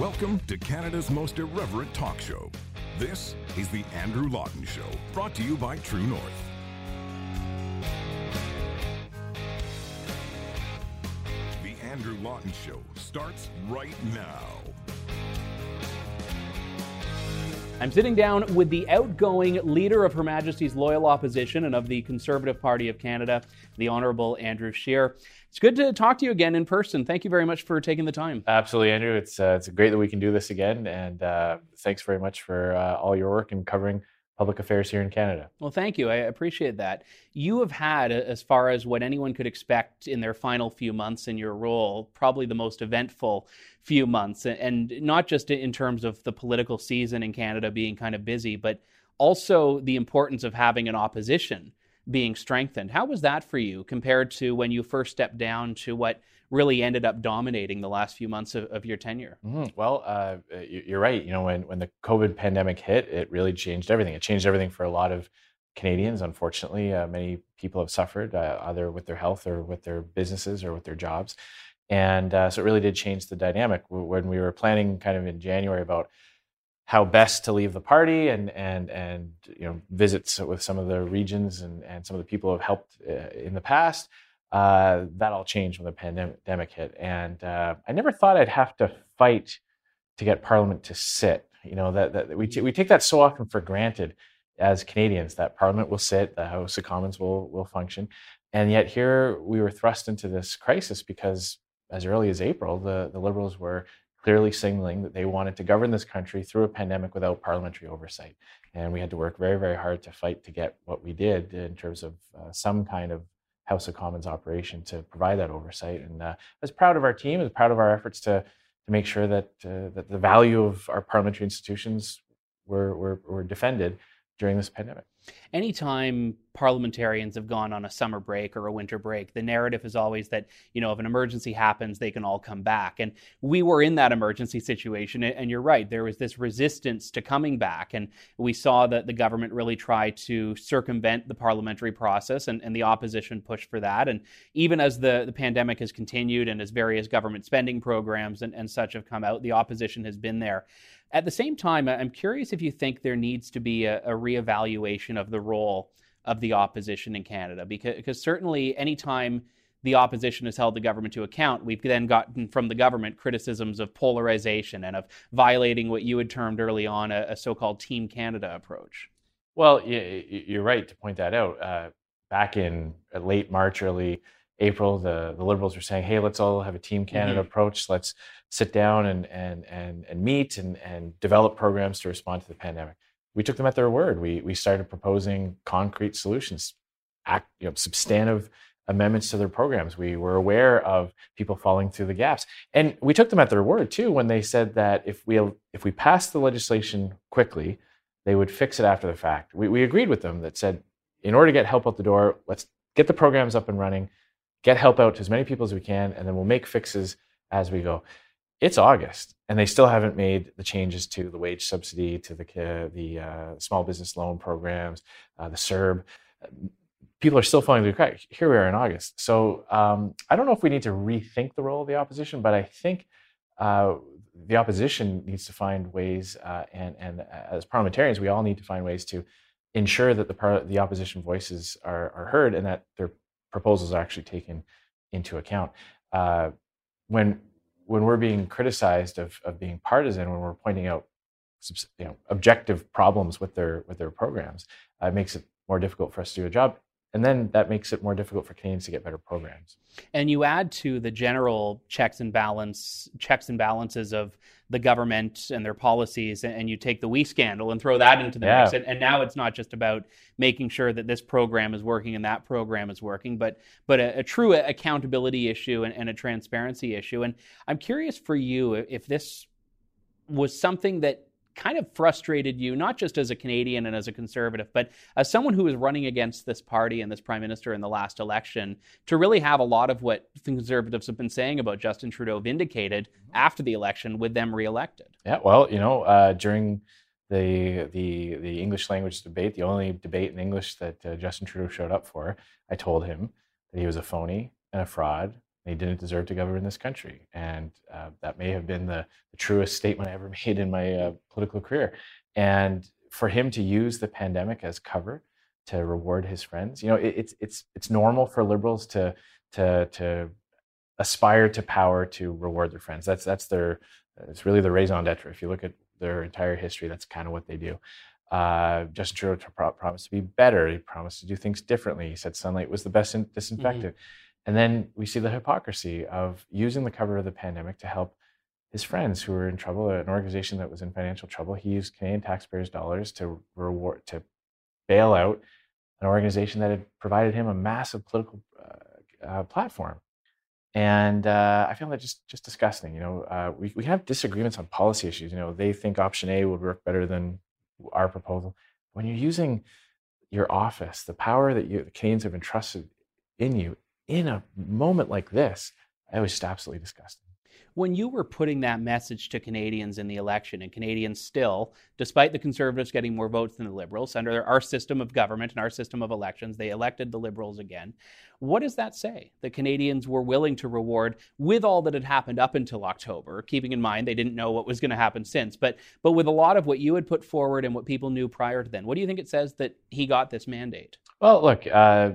Welcome to Canada's most irreverent talk show. This is The Andrew Lawton Show, brought to you by True North. The Andrew Lawton Show starts right now. I'm sitting down with the outgoing leader of Her Majesty's Loyal Opposition and of the Conservative Party of Canada, the Honourable Andrew Scheer. It's good to talk to you again in person. Thank you very much for taking the time. Absolutely, Andrew. It's uh, it's great that we can do this again, and uh, thanks very much for uh, all your work in covering public affairs here in Canada. Well, thank you. I appreciate that. You have had, as far as what anyone could expect in their final few months in your role, probably the most eventful few months, and not just in terms of the political season in Canada being kind of busy, but also the importance of having an opposition being strengthened. How was that for you compared to when you first stepped down to what really ended up dominating the last few months of, of your tenure? Mm-hmm. Well, uh, you're right. You know, when, when the COVID pandemic hit, it really changed everything. It changed everything for a lot of Canadians. Unfortunately, uh, many people have suffered uh, either with their health or with their businesses or with their jobs. And uh, so it really did change the dynamic. When we were planning kind of in January about how best to leave the party and and and you know visits with some of the regions and, and some of the people who have helped uh, in the past. Uh, that all changed when the pandemic hit. And uh, i never thought i'd have to fight to get parliament to sit. You know that, that we, t- we take that so often for granted as canadians that parliament will sit the house of commons will will function. And yet here we were thrust into this crisis because as early as april the, the liberals were clearly signaling that they wanted to govern this country through a pandemic without parliamentary oversight. And we had to work very, very hard to fight to get what we did in terms of uh, some kind of House of Commons operation to provide that oversight. And uh, I was proud of our team, I was proud of our efforts to, to make sure that, uh, that the value of our parliamentary institutions were, were, were defended during this pandemic. Anytime parliamentarians have gone on a summer break or a winter break, the narrative is always that, you know, if an emergency happens, they can all come back. And we were in that emergency situation. And you're right, there was this resistance to coming back. And we saw that the government really try to circumvent the parliamentary process, and, and the opposition pushed for that. And even as the, the pandemic has continued and as various government spending programs and, and such have come out, the opposition has been there. At the same time, I'm curious if you think there needs to be a, a reevaluation of the role of the opposition in Canada, because, because certainly anytime the opposition has held the government to account, we've then gotten from the government criticisms of polarization and of violating what you had termed early on a, a so called Team Canada approach. Well, you're right to point that out. Uh, back in late March, early April, the, the Liberals were saying, hey, let's all have a Team Canada mm-hmm. approach. Let's sit down and, and, and, and meet and, and develop programs to respond to the pandemic. We took them at their word. We, we started proposing concrete solutions, act, you know, substantive amendments to their programs. We were aware of people falling through the gaps. And we took them at their word too when they said that if we, if we passed the legislation quickly, they would fix it after the fact. We, we agreed with them that said, in order to get help out the door, let's get the programs up and running get help out to as many people as we can, and then we'll make fixes as we go. It's August, and they still haven't made the changes to the wage subsidy, to the the uh, small business loan programs, uh, the CERB. People are still falling through the crack. Here we are in August. So um, I don't know if we need to rethink the role of the opposition, but I think uh, the opposition needs to find ways, uh, and and as parliamentarians, we all need to find ways to ensure that the par- the opposition voices are, are heard and that they're proposals are actually taken into account. Uh, when when we're being criticized of, of being partisan, when we're pointing out you know, objective problems with their with their programs, uh, it makes it more difficult for us to do a job and then that makes it more difficult for Canadians to get better programs. And you add to the general checks and balance checks and balances of the government and their policies, and you take the WE scandal and throw that into the yeah. mix. And, and, now it's not just about making sure that this program is working and that program is working, but but a, a true accountability issue and, and a transparency issue. And I'm curious for you if this was something that kind of frustrated you, not just as a Canadian and as a conservative, but as someone who was running against this party and this prime minister in the last election, to really have a lot of what the conservatives have been saying about Justin Trudeau vindicated after the election with them reelected? Yeah, well, you know, uh, during the the the English language debate, the only debate in English that uh, Justin Trudeau showed up for, I told him that he was a phony and a fraud. He didn't deserve to govern this country. And uh, that may have been the, the, truest statement I ever made in my uh, political career. And for him to use the pandemic as cover to reward his friends, you know, it, it's it's it's normal for liberals to to to aspire to power to reward their friends. That's that's their it's really the raison d'être. If you look at their entire history, that's kind of what they do. Uh, Justin Trudeau pro- promised to be better. He promised to do things differently. He said sunlight was the best in- disinfectant. Mm-hmm. And then we see the hypocrisy of using the cover of the pandemic to help his friends who were in trouble, an organization that was in financial trouble. He used Canadian taxpayers' dollars to reward, to bail out an organization that had provided him a massive political uh, uh, platform. And uh, I found that just just disgusting. You know, uh, we we have disagreements on policy issues. You know, they think option A would work better than our proposal. When you're using your office, the power that you, the Canadians have entrusted in you, in a moment like this, it was just absolutely disgusting when you were putting that message to Canadians in the election, and Canadians still, despite the Conservatives getting more votes than the Liberals, under our system of government and our system of elections, they elected the Liberals again. What does that say? The Canadians were willing to reward with all that had happened up until October, keeping in mind they didn't know what was going to happen since, but but with a lot of what you had put forward and what people knew prior to then. What do you think it says that he got this mandate? Well, look, uh,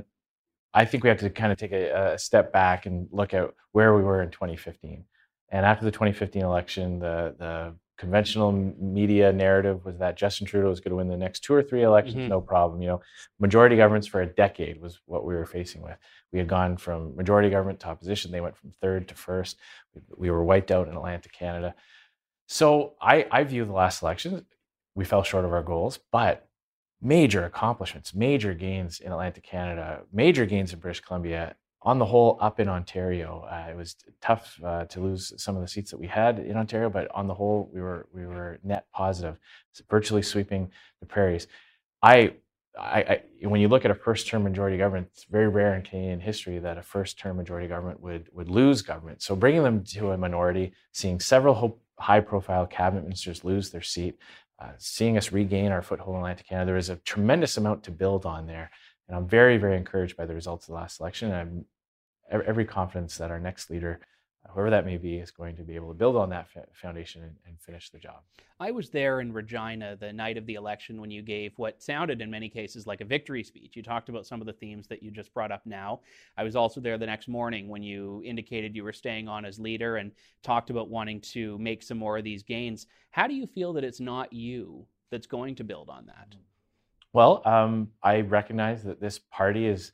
I think we have to kind of take a, a step back and look at where we were in 2015. And after the 2015 election, the, the conventional media narrative was that Justin Trudeau was going to win the next two or three elections, mm-hmm. no problem. You know, majority governments for a decade was what we were facing with. We had gone from majority government to opposition. They went from third to first. We were wiped out in Atlantic Canada. So I, I view the last election, we fell short of our goals, but major accomplishments, major gains in Atlantic Canada, major gains in British Columbia, on the whole, up in Ontario, uh, it was tough uh, to lose some of the seats that we had in Ontario, but on the whole, we were we were net positive, virtually sweeping the prairies. I, I, I, when you look at a first-term majority government, it's very rare in Canadian history that a first-term majority government would would lose government. So bringing them to a minority, seeing several high-profile cabinet ministers lose their seat, uh, seeing us regain our foothold in Atlantic Canada, there is a tremendous amount to build on there. And I'm very, very encouraged by the results of the last election. And I'm every confidence that our next leader, whoever that may be, is going to be able to build on that foundation and, and, finish the job. I was there in Regina the night of the election when you gave what sounded in many cases like a victory speech. You talked about some of the themes that you just brought up now. I was also there the next morning when you indicated you were staying on as leader and talked about wanting to make some more of these gains. How do you feel that it's not you that's going to build on that? Well, um, I recognize that this party has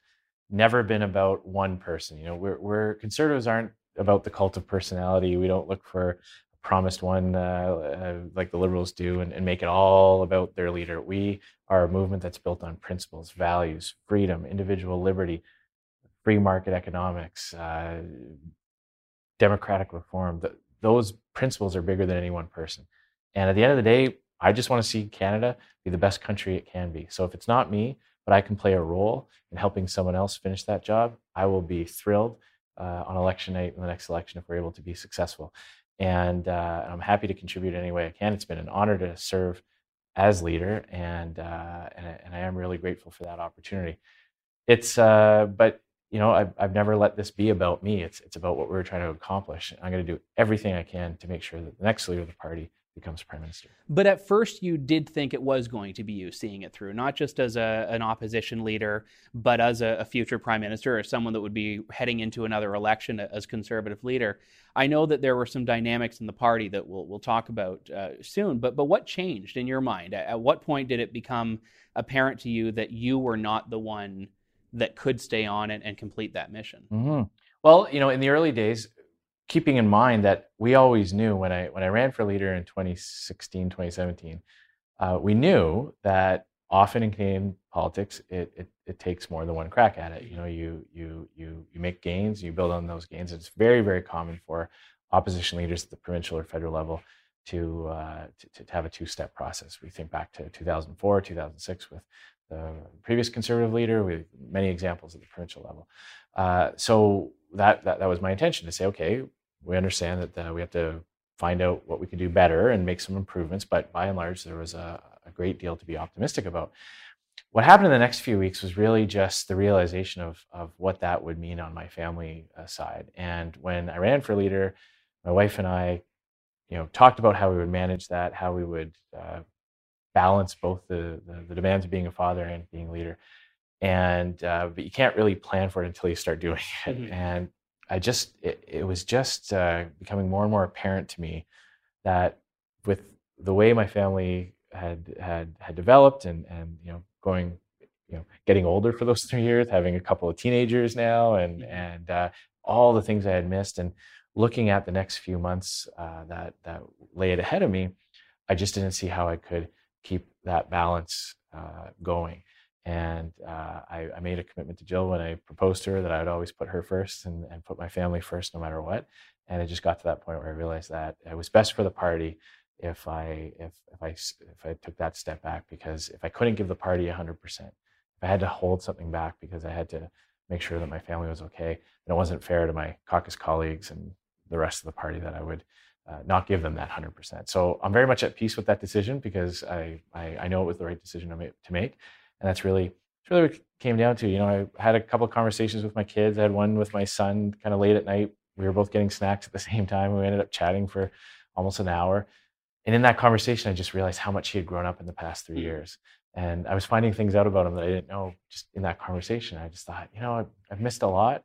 never been about one person. You know, we're, we're conservatives aren't about the cult of personality. We don't look for a promised one uh, uh, like the liberals do and, and, make it all about their leader. We are a movement that's built on principles, values, freedom, individual liberty, free market economics, uh, democratic reform. The, those principles are bigger than any one person. And at the end of the day, I just want to see Canada be the best country it can be. So if it's not me, but I can play a role in helping someone else finish that job, I will be thrilled uh, on election night in the next election if we're able to be successful. And uh, I'm happy to contribute any way I can. It's been an honor to serve as leader, and uh, and, and, I am really grateful for that opportunity. It's uh, but you know I've, I've never let this be about me. It's it's about what we're trying to accomplish. I'm going to do everything I can to make sure that the next leader of the party becomes prime minister. But at first, you did think it was going to be you seeing it through, not just as a, an opposition leader, but as a, a, future prime minister or someone that would be heading into another election as conservative leader. I know that there were some dynamics in the party that we'll, we'll talk about uh, soon, but, but what changed in your mind? At, at what point did it become apparent to you that you were not the one that could stay on and, and complete that mission? Mm-hmm. Well, you know, in the early days, keeping in mind that we always knew when I when I ran for leader in 2016, 2017, uh, we knew that often in Canadian politics, it, it, it takes more than one crack at it. You know, you you you you make gains, you build on those gains. It's very very common for opposition leaders at the provincial or federal level to uh, to, to have a two step process. We think back to 2004, 2006 with the previous conservative leader. We many examples at the provincial level. Uh, so that, that that was my intention to say, okay, we understand that uh, we have to find out what we can do better and make some improvements. But by and large, there was a, a great deal to be optimistic about. what happened in the next few weeks was really just the realization of, of what that would mean on my family uh, side. And when I ran for leader, my wife and I, you know, talked about how we would manage that, how we would uh, balance both the, the, the demands of being a father and being a leader. And uh, but you can't really plan for it until you start doing it. Mm-hmm. And I just it, it was just uh, becoming more and more apparent to me that with the way my family had had had developed and and you know going you know getting older for those three years having a couple of teenagers now and mm-hmm. and uh, all the things i had missed and looking at the next few months uh, that that laid ahead of me i just didn't see how i could keep that balance uh, going and uh, I, I, made a commitment to jill when i proposed to her that i would always put her first and, and put my family first no matter what and it just got to that point where i realized that it was best for the party if I if if I if I took that step back because if I couldn't give the party 100%, if I had to hold something back because I had to make sure that my family was okay, then it wasn't fair to my caucus colleagues and the rest of the party that I would uh, not give them that 100%. So I'm very much at peace with that decision because I, I, I know it was the right decision to make, to make. And that's really, that's really what it came down to. You know, I had a couple of conversations with my kids. I had one with my son kind of late at night. We were both getting snacks at the same time. We ended up chatting for almost an hour and in that conversation, I just realized how much he had grown up in the past three mm. years. And I was finding things out about him that I didn't know just in that conversation. I just thought, you know, I've, I've missed a lot.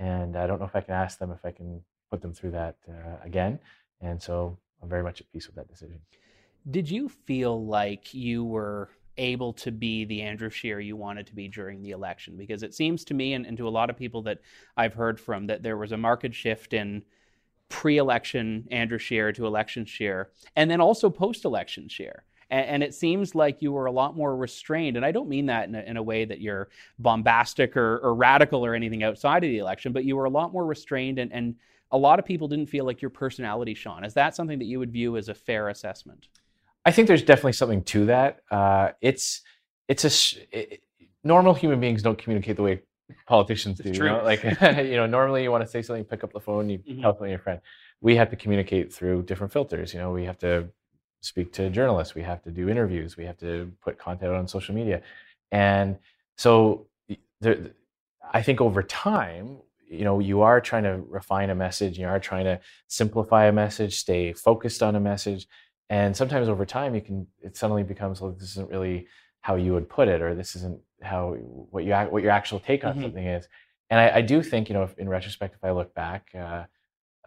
And I don't know if I can ask them if I can put them through that uh, again. And so I'm very much at peace with that decision. Did you feel like you were able to be the Andrew Scheer you wanted to be during the election? Because it seems to me and, and to a lot of people that I've heard from that there was a market shift in pre-election Andrew Scheer to election Scheer, and then also post-election Scheer. And, and, it seems like you were a lot more restrained. And I don't mean that in a, in a way that you're bombastic or, or, radical or anything outside of the election, but you were a lot more restrained, and, and a lot of people didn't feel like your personality shone. Is that something that you would view as a fair assessment? I think there's definitely something to that. Uh, it's it's a it, normal human beings don't communicate the way politicians do. You know? Like, you know, normally you want to say something, pick up the phone, you mm-hmm. tell something to your friend. We have to communicate through different filters. You know, we have to speak to journalists, we have to do interviews, we have to put content on social media, and so there, I think over time, you know, you are trying to refine a message, you are trying to simplify a message, stay focused on a message, and sometimes over time, you can it suddenly becomes well, this isn't really how you would put it, or this isn't how what you what your actual take on mm-hmm. something is. And I, I, do think, you know, in retrospect, if I look back, uh,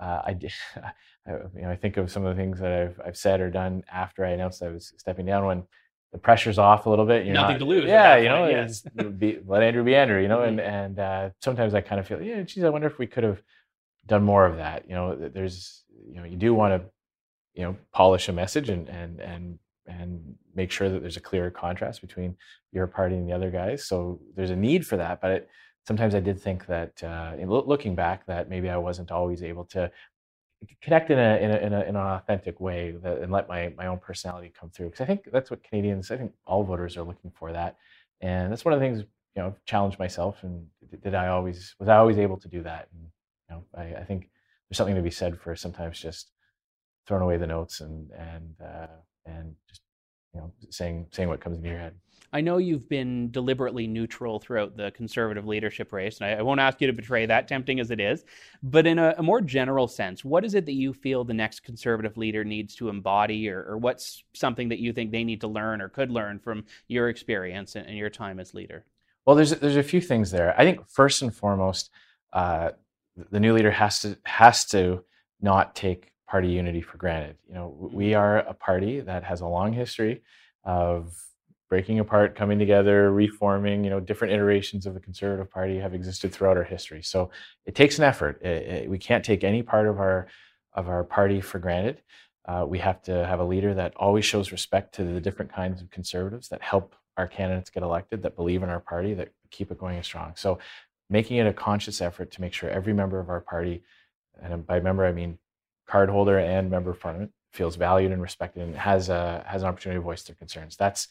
uh, I, I, you know, I think of some of the things that I've, I've said or done after I announced I was stepping down when the pressure's off a little bit. You're Nothing not, to lose. Yeah, you know, yes. be, let Andrew be Andrew, you know, mm-hmm. and and uh, sometimes I kind of feel, yeah, geez, I wonder if we could have done more of that. You know, there's, you know, you do want to, you know, polish a message and and and and make sure that there's a clear contrast between your party and the other guys. So there's a need for that. But it, sometimes I did think that, uh, looking back, that maybe I wasn't always able to connect in a in, a, in, a, in an authentic way that, and let my my own personality come through. Because I think that's what Canadians, I think all voters are looking for that, and that's one of the things you know challenged myself. And did I always was I always able to do that? And you know, I, I think there's something to be said for sometimes just throwing away the notes and and uh, and just you know saying saying what comes into your head. I know you've been deliberately neutral throughout the conservative leadership race, and I, I won't ask you to betray that, tempting as it is. But in a, a, more general sense, what is it that you feel the next conservative leader needs to embody, or, or what's something that you think they need to learn or could learn from your experience and, and your time as leader? Well, there's there's a few things there. I think first and foremost, uh, the new leader has to has to not take party unity for granted. You know, we mm-hmm. are a party that has a long history of breaking apart, coming together, reforming. You know, different iterations of the Conservative Party have existed throughout our history. So it takes an effort. It, it, we can't take any part of our of our party for granted. Uh, we have to have a leader that always shows respect to the different kinds of conservatives that help our candidates get elected, that believe in our party, that keep it going strong. So making it a conscious effort to make sure every member of our party, and by member I mean cardholder and member of parliament feels valued and respected and has a has an opportunity to voice their concerns. That's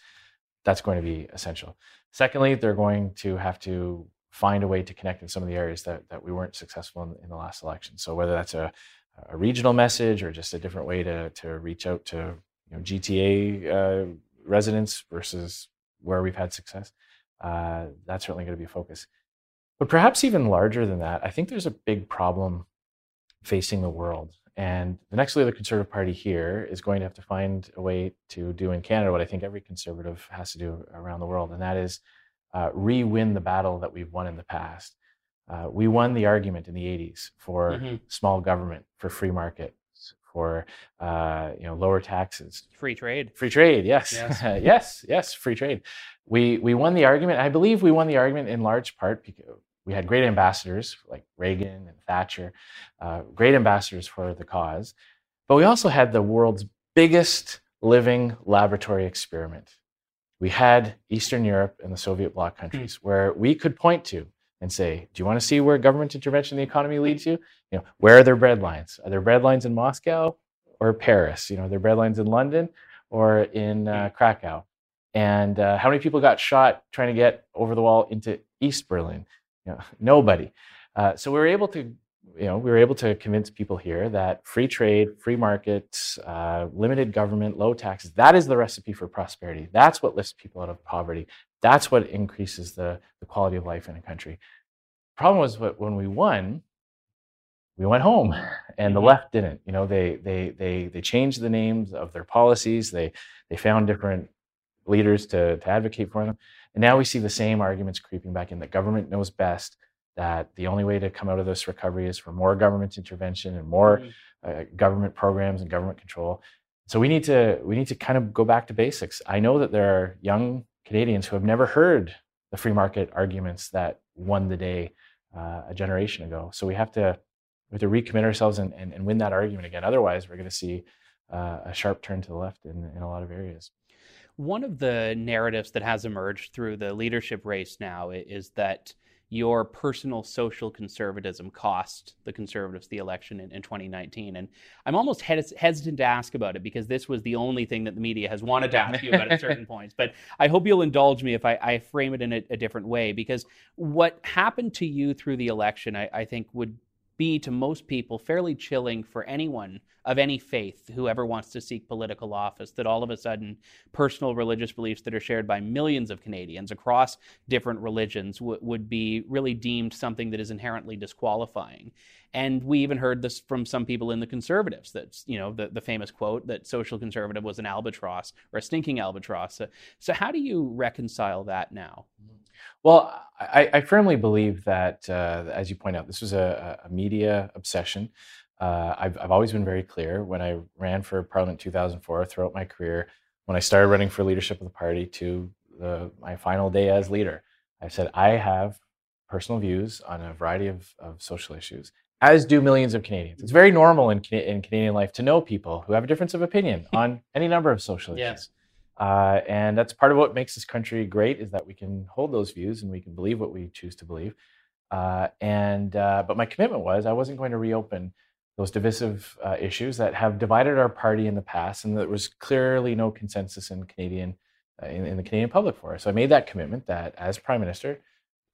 that's going to be essential. Secondly, they're going to have to find a way to connect in some of the areas that, that we weren't successful in, in the last election. So whether that's a, a, regional message or just a different way to, to reach out to you know, GTA uh, residents versus where we've had success. uh, that's certainly going to be a focus. But perhaps even larger than that, I think there's a big problem facing the world. And the next leader of the Conservative Party here is going to have to find a way to do in Canada what I think every Conservative has to do around the world, and that is uh, re win the battle that we've won in the past. Uh, we won the argument in the 80s for mm-hmm. small government, for free market, for uh, you know lower taxes, free trade, free trade. Yes, yes, yes, yes, free trade. We we won the argument. I believe we won the argument in large part because we had great ambassadors like Reagan and Thatcher, uh, great ambassadors for the cause. But we also had the world's biggest living laboratory experiment. We had Eastern Europe and the Soviet bloc hmm. countries mm. where we could point to and say, do you want to see where government intervention in the economy leads you? You know, where are their bread lines? Are there bread lines in Moscow or Paris? You know, are there bread lines in London or in uh, hmm. Krakow? And uh, how many people got shot trying to get over the wall into East Berlin? You know, nobody. Uh, so we were able to, you know, we were able to convince people here that free trade, free markets, uh, limited government, low taxes, that is the recipe for prosperity. That's what lifts people out of poverty. That's what increases the, the quality of life in a country. Problem was that when we won, we went home and the mm-hmm. left didn't you know they they they they changed the names of their policies they they found different leaders to, to advocate for them and now we see the same arguments creeping back in that government knows best, that the only way to come out of this recovery is for more government intervention and more mm-hmm. uh, government programs and government control. So we need to we need to kind of go back to basics. I know that there are young Canadians who have never heard the free market arguments that won the day uh, a generation ago. So we have to we have to recommit ourselves and, and, and win that argument again. Otherwise, we're going to see uh, a sharp turn to the left in, in a lot of areas. One of the narratives that has emerged through the leadership race now is that your personal social conservatism cost the conservatives the election in, in 2019 and i'm almost hes- hesitant to ask about it because this was the only thing that the media has wanted to ask you about at certain points. But i hope you'll indulge me if i, I frame it in a, a, different way because what happened to you through the election I, I think would be to most people fairly chilling for anyone of any faith who ever wants to seek political office that all of a sudden personal religious beliefs that are shared by millions of Canadians across different religions w- would be really deemed something that is inherently disqualifying. And we even heard this from some people in the conservatives that, you know, the, the famous quote that social conservative was an albatross or a stinking albatross. So, so how do you reconcile that now? Mm-hmm. Well, I, I firmly believe that, uh, as you point out, this was a, a media obsession. Uh, I've, I've always been very clear when I ran for Parliament in 2004 throughout my career, when I started running for leadership of the party to the, my final day as leader. I said, I have personal views on a variety of, of social issues, as do millions of Canadians. It's very normal in, in Canadian life to know people who have a difference of opinion on any number of social issues. Yes. Uh, and that's part of what makes this country great is that we can hold those views and we can believe what we choose to believe. Uh, and uh, but my commitment was I wasn't going to reopen those divisive uh, issues that have divided our party in the past, and there was clearly no consensus in Canadian uh, in, in, the Canadian public for. So I made that commitment that as Prime Minister,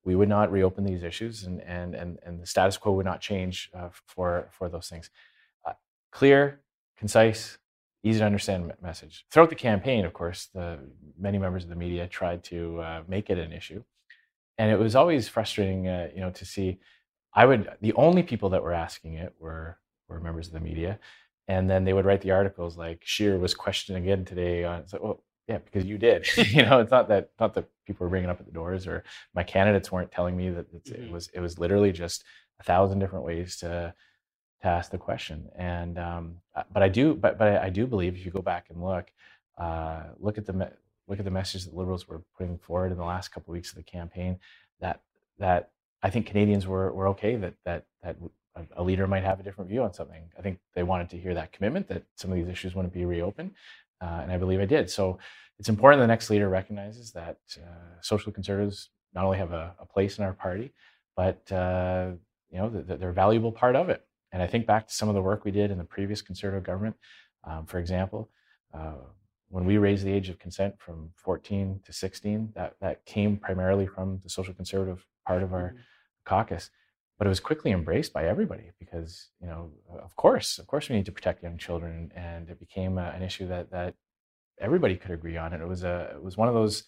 we would not reopen these issues, and and and, and the status quo would not change for for those things. Clear, concise, easy to understand message. Throughout the campaign, of course, the many members of the media tried to uh, make it an issue, and it was always frustrating, uh, you know, to see. I would the only people that were asking it were were members of the media. And then they would write the articles like Scheer was questioned again today on. So, well, yeah, because you did. you know, it's not that not that people were ringing up at the doors or my candidates weren't telling me that mm-hmm. it was it was literally just a thousand different ways to to ask the question. And um, uh, but I do but but I do believe if you go back and look uh, look at the look at the message that liberals were putting forward in the last couple of weeks of the campaign that that I think Canadians were were okay that that that a, leader might have a different view on something. I think they wanted to hear that commitment that some of these issues wouldn't be reopened, uh, and I believe I did. So it's important the next leader recognizes that uh, social conservatives not only have a, a, place in our party, but uh, you know that they're a valuable part of it. And I think back to some of the work we did in the previous conservative government. Um, for example, uh, when we raised the age of consent from 14 to 16, that that came primarily from the social conservative part of our mm-hmm. caucus but it was quickly embraced by everybody because you know of course of course we need to protect young children and it became a, an issue that that everybody could agree on and it was a it was one of those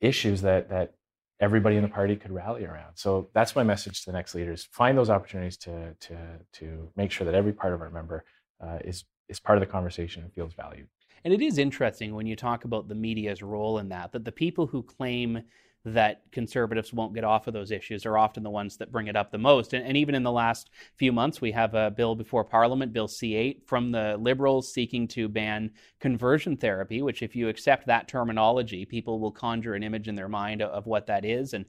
issues that that everybody in the party could rally around. So that's my message to the next leaders: find those opportunities to to to make sure that every part of our member uh, is is part of the conversation and feels valued. And it is interesting when you talk about the media's role in that, that the people who claim that conservatives won't get off of those issues are often the ones that bring it up the most. And, and, even in the last few months, we have a bill before Parliament, Bill C8, from the Liberals seeking to ban conversion therapy, which, if you accept that terminology, people will conjure an image in their mind of what that is. And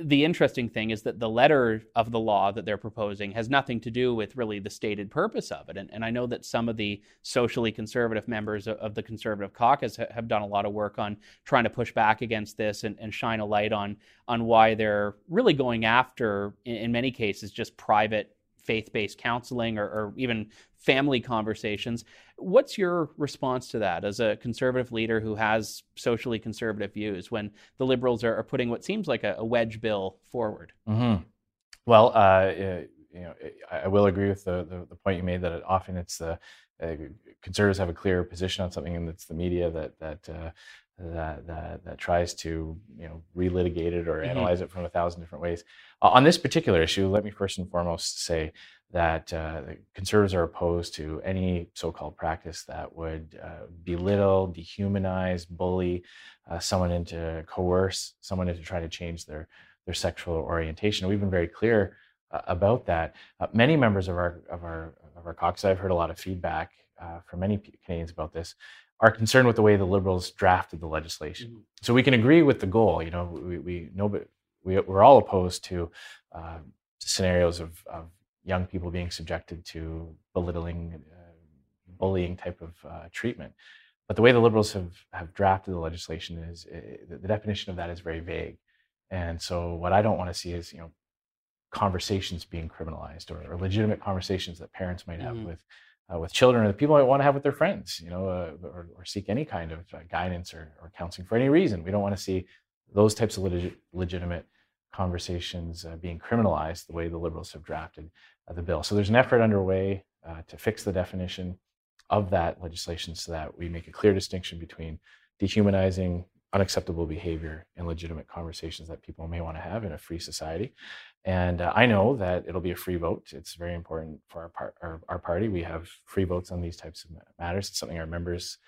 the interesting thing is that the letter of the law that they're proposing has nothing to do with really the stated purpose of it. And, and I know that some of the socially conservative members of the Conservative caucus have done a lot of work on trying to push back against this and, and shine a light on, on why they're really going after, in, in many cases, just private faith based counseling or, or, even family conversations. What's your response to that as a conservative leader who has socially conservative views when the liberals are, are putting what seems like a, a wedge bill forward? Mm-hmm. Well, uh, you know, I will agree with the, the, the, point you made that often it's the uh, conservatives have a clear position on something, and it's the media that that uh, that, that, that tries to you know relitigate it or mm-hmm. analyze it from a thousand different ways. Uh, on this particular issue, let me first and foremost say that uh, conservatives are opposed to any so-called practice that would uh, belittle, dehumanize, bully uh, someone into coerce someone into trying to change their their sexual orientation. We've been very clear uh, about that. Uh, many members of our of our of our caucus, I've heard a lot of feedback from many Canadians about this are concerned with the way the liberals drafted the legislation. Mm-hmm. So we can agree with the goal. You know, we, we know, but we, we're all opposed to uh, scenarios of, of, young people being subjected to belittling, uh, bullying type of uh, treatment. But the way the liberals have, have drafted the legislation is uh, the definition of that is very vague. And so what I don't want to see is, you know, conversations being criminalized or, or legitimate conversations that parents might have mm-hmm. with uh, with children or the people might want to have with their friends, you know, uh, or, or, seek any kind of uh, guidance or, or, counseling for any reason. We don't want to see those types of leg- legitimate conversations uh, being criminalized the way the liberals have drafted uh, the bill. So there's an effort underway uh, to fix the definition of that legislation so that we make a clear distinction between dehumanizing unacceptable behavior and legitimate conversations that people may want to have in a free society. And uh, I know that it'll be a free vote. It's very important for our, par- our, our, party. We have free votes on these types of matters. It's something our members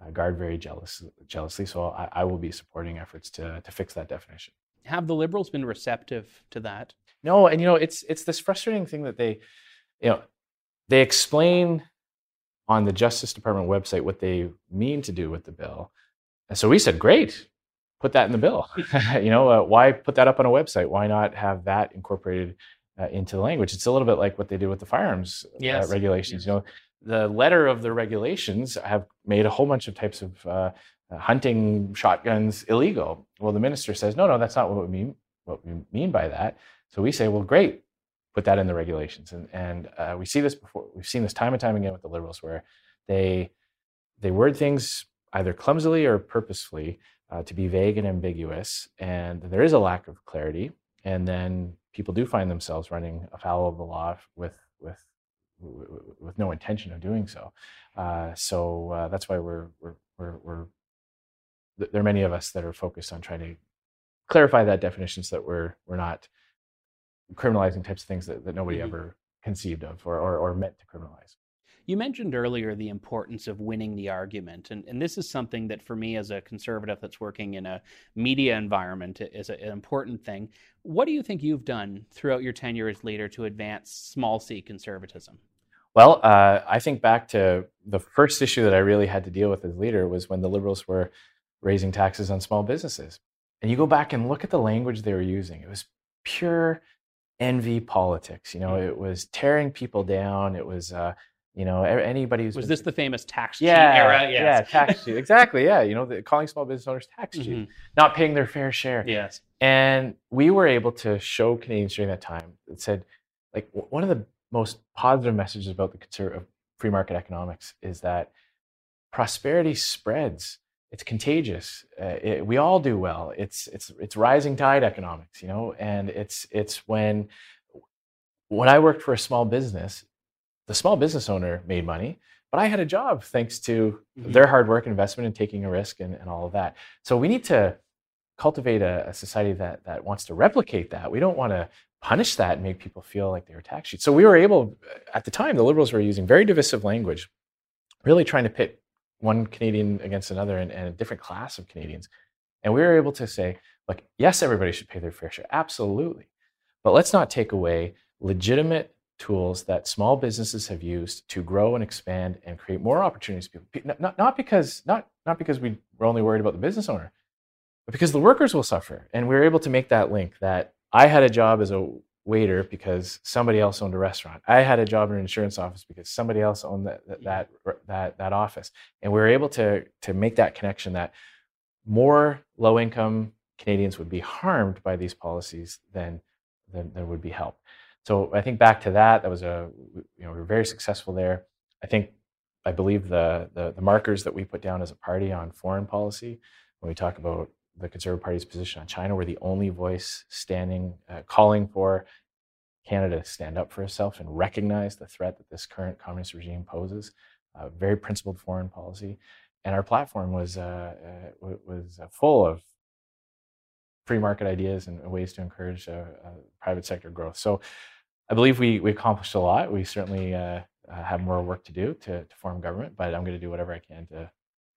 uh, guard very jealous, jealously. So I, I, will be supporting efforts to, to fix that definition. Have the Liberals been receptive to that? No, and you know it's it's this frustrating thing that they, you know, they explain on the Justice Department website what they mean to do with the bill, and so we said, great, put that in the bill. you know, uh, why put that up on a website? Why not have that incorporated uh, into the language? It's a little bit like what they did with the firearms uh, yes. uh, regulations. Yes. You know, the letter of the regulations have made a whole bunch of types of uh, uh, hunting shotguns illegal. Well, the minister says, no, no, that's not what we mean. What we mean by that. So we say, well, great, put that in the regulations. And and we see this before. We've seen this time and time again with the liberals, where they they word things either clumsily or purposefully uh, to be vague and ambiguous, and there is a lack of clarity, and then people do find themselves running afoul of the law with with with no intention of doing so. Uh, so uh, that's why we're, we're we're we're there are many of us that are focused on trying to clarify that definition so that we're we're not criminalizing types of things that, that nobody mm-hmm. ever conceived of or, or, or meant to criminalize. You mentioned earlier the importance of winning the argument, and, and this is something that for me as a conservative that's working in a media environment is a, an important thing. What do you think you've done throughout your tenure as leader to advance small c conservatism? Well, uh, I think back to the first issue that I really had to deal with as leader was when the Liberals were raising taxes on small businesses. And you go back and look at the language they were using. It was pure envy politics. You know, mm. it was tearing people down. It was uh, you know, anybody who's was this the famous tax cheat yeah, era? Yes. Yeah, tax cheat. Exactly. Yeah, you know, the, calling small business owners tax cheat, mm-hmm. not paying their fair share. Yes. And we were able to show Canadians during that time that said, like, one of the most positive messages about the conservative free market economics is that prosperity spreads. It's contagious. Uh, it, we all do well. It's it's it's rising tide economics, you know, and it's it's when when I worked for a small business, the small business owner made money, but I had a job thanks to mm-hmm. their hard work, investment, and taking a risk and, and all of that. So we need to cultivate a, a, society that that wants to replicate that. We don't want to punish that and make people feel like they're tax cheats. So we were able, at the time, the Liberals were using very divisive language, really trying to pit one Canadian against another and, and a different class of Canadians. And we were able to say, look, yes, everybody should pay their fair share, absolutely. But let's not take away legitimate tools that small businesses have used to grow and expand and create more opportunities. People, Not, not because not not because we were only worried about the business owner, but because the workers will suffer. And we were able to make that link that I had a job as a waiter because somebody else owned a restaurant. I had a job in an insurance office because somebody else owned that that that that office. And we were able to to make that connection that more low income Canadians would be harmed by these policies than than there would be help. So I think back to that, that was a you know we were very successful there. I think I believe the, the the markers that we put down as a party on foreign policy when we talk about the Conservative Party's position on China. We're the only voice standing, uh, calling for Canada to stand up for itself and recognize the threat that this current communist regime poses. Uh, very principled foreign policy, and our platform was uh, uh was uh, full of free market ideas and ways to encourage uh, private sector growth. So, I believe we we accomplished a lot. We certainly have more work to do to, to form government, but I'm going to do whatever I can to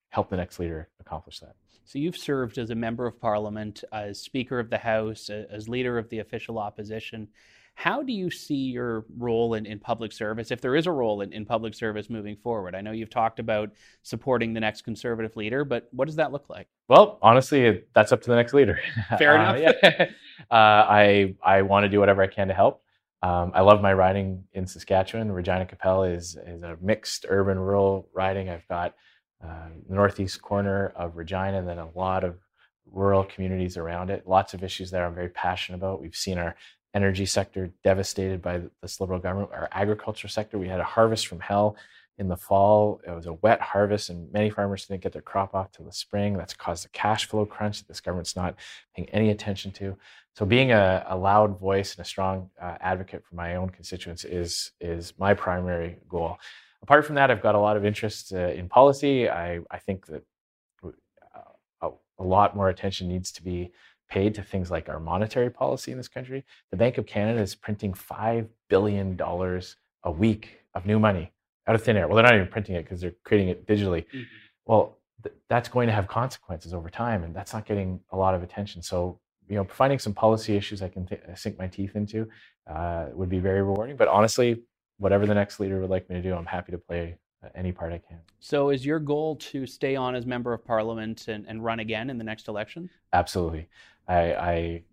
help the next leader accomplish that. So you've served as a member of parliament, as Speaker of the House, as leader of the official opposition. How do you see your role in, in public service, if there is a role in, in public service moving forward? I know you've talked about supporting the next conservative leader, but what does that look like? Well, honestly, that's up to the next leader. Fair uh, enough. yeah. uh, I I want to do whatever I can to help. Um, I love my riding in Saskatchewan. Regina Qu'Appelle is is a mixed urban rural riding. I've got uh, the northeast corner of Regina, and then a lot of rural communities around it. Lots of issues there I'm very passionate about. We've seen our energy sector devastated by this liberal government. Our agriculture sector, we had a harvest from hell in the fall. It was a wet harvest, and many farmers didn't get their crop off till the spring. That's caused a cash flow crunch that this government's not paying any attention to. So, being a, a loud voice and a strong uh, advocate for my own constituents is is my primary goal apart from that, I've got a lot of interest uh, in policy. I, I think that uh, a, lot more attention needs to be paid to things like our monetary policy in this country. The Bank of Canada is printing $5 billion a week of new money out of thin air. Well, they're not even printing it because they're creating it digitally. Mm-hmm. Well, th- that's going to have consequences over time, and that's not getting a lot of attention. So, you know, finding some policy issues I can th- sink my teeth into uh, would be very rewarding. But honestly, whatever the next leader would like me to do, I'm happy to play uh, any part I can. So, is your goal to stay on as member of parliament and, and run again in the next election? Absolutely. I, I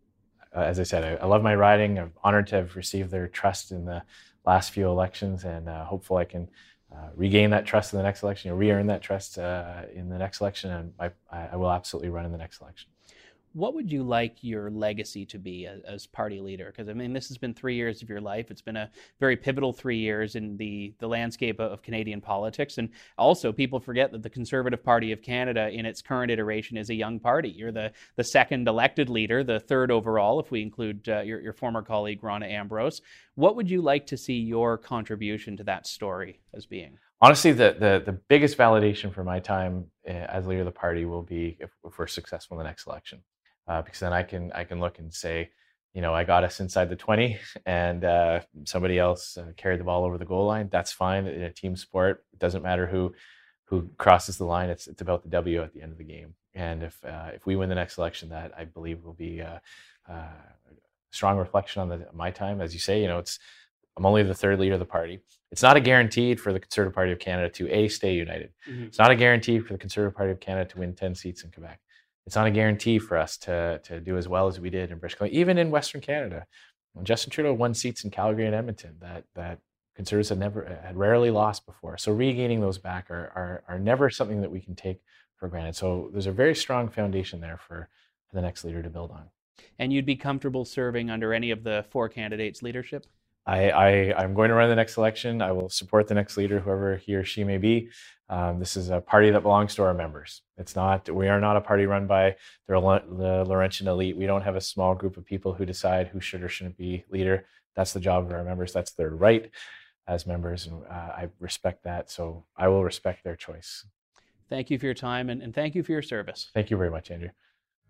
uh, as I said, I, I, love my riding. I'm honored to have received their trust in the last few elections, and uh, hopeful I can uh, regain that trust in the next election, or re-earn that trust uh, in the next election, and I, I will absolutely run in the next election what would you like your legacy to be as, as party leader? Because I mean, this has been three years of your life. It's been a very pivotal three years in the the landscape of Canadian politics, and also people forget that the Conservative Party of Canada, in its current iteration, is a young party. You're the the second elected leader, the third overall, if we include uh, your your former colleague Rona Ambrose. What would you like to see your contribution to that story as being? honestly, the, the, the biggest validation for my time uh, as leader of the party will be if, if, we're successful in the next election uh, because then I can I can look and say, you know, I got us inside the 20 and uh, somebody else uh, carried the ball over the goal line. That's fine in a team sport. It doesn't matter who who crosses the line. It's it's about the W at the end of the game. And if uh, if we win the next election, that I believe will be a, a strong reflection on the, my time. As you say, you know, it's I'm only the third leader of the party. It's not a guaranteed for the Conservative Party of Canada to a stay united. Mm-hmm. It's not a guarantee for the Conservative Party of Canada to win 10 seats in Quebec it's not a guarantee for us to, to do as well as we did in British Columbia, even in Western Canada. When Justin Trudeau won seats in Calgary and Edmonton that, that Conservatives had never had rarely lost before. So regaining those back are, are, are never something that we can take for granted. So there's a very strong foundation there for, for the next leader to build on. And you'd be comfortable serving under any of the four candidates' leadership? I, I, am going to run the next election. I will support the next leader, whoever he or she may be. Um, this is a party that belongs to our members. It's not. We are not a party run by the, the Laurentian elite. We don't have a small group of people who decide who should or shouldn't be leader. That's the job of our members. That's their right as members, and uh, I respect that. So I will respect their choice. Thank you for your time and, and thank you for your service. Thank you very much, Andrew.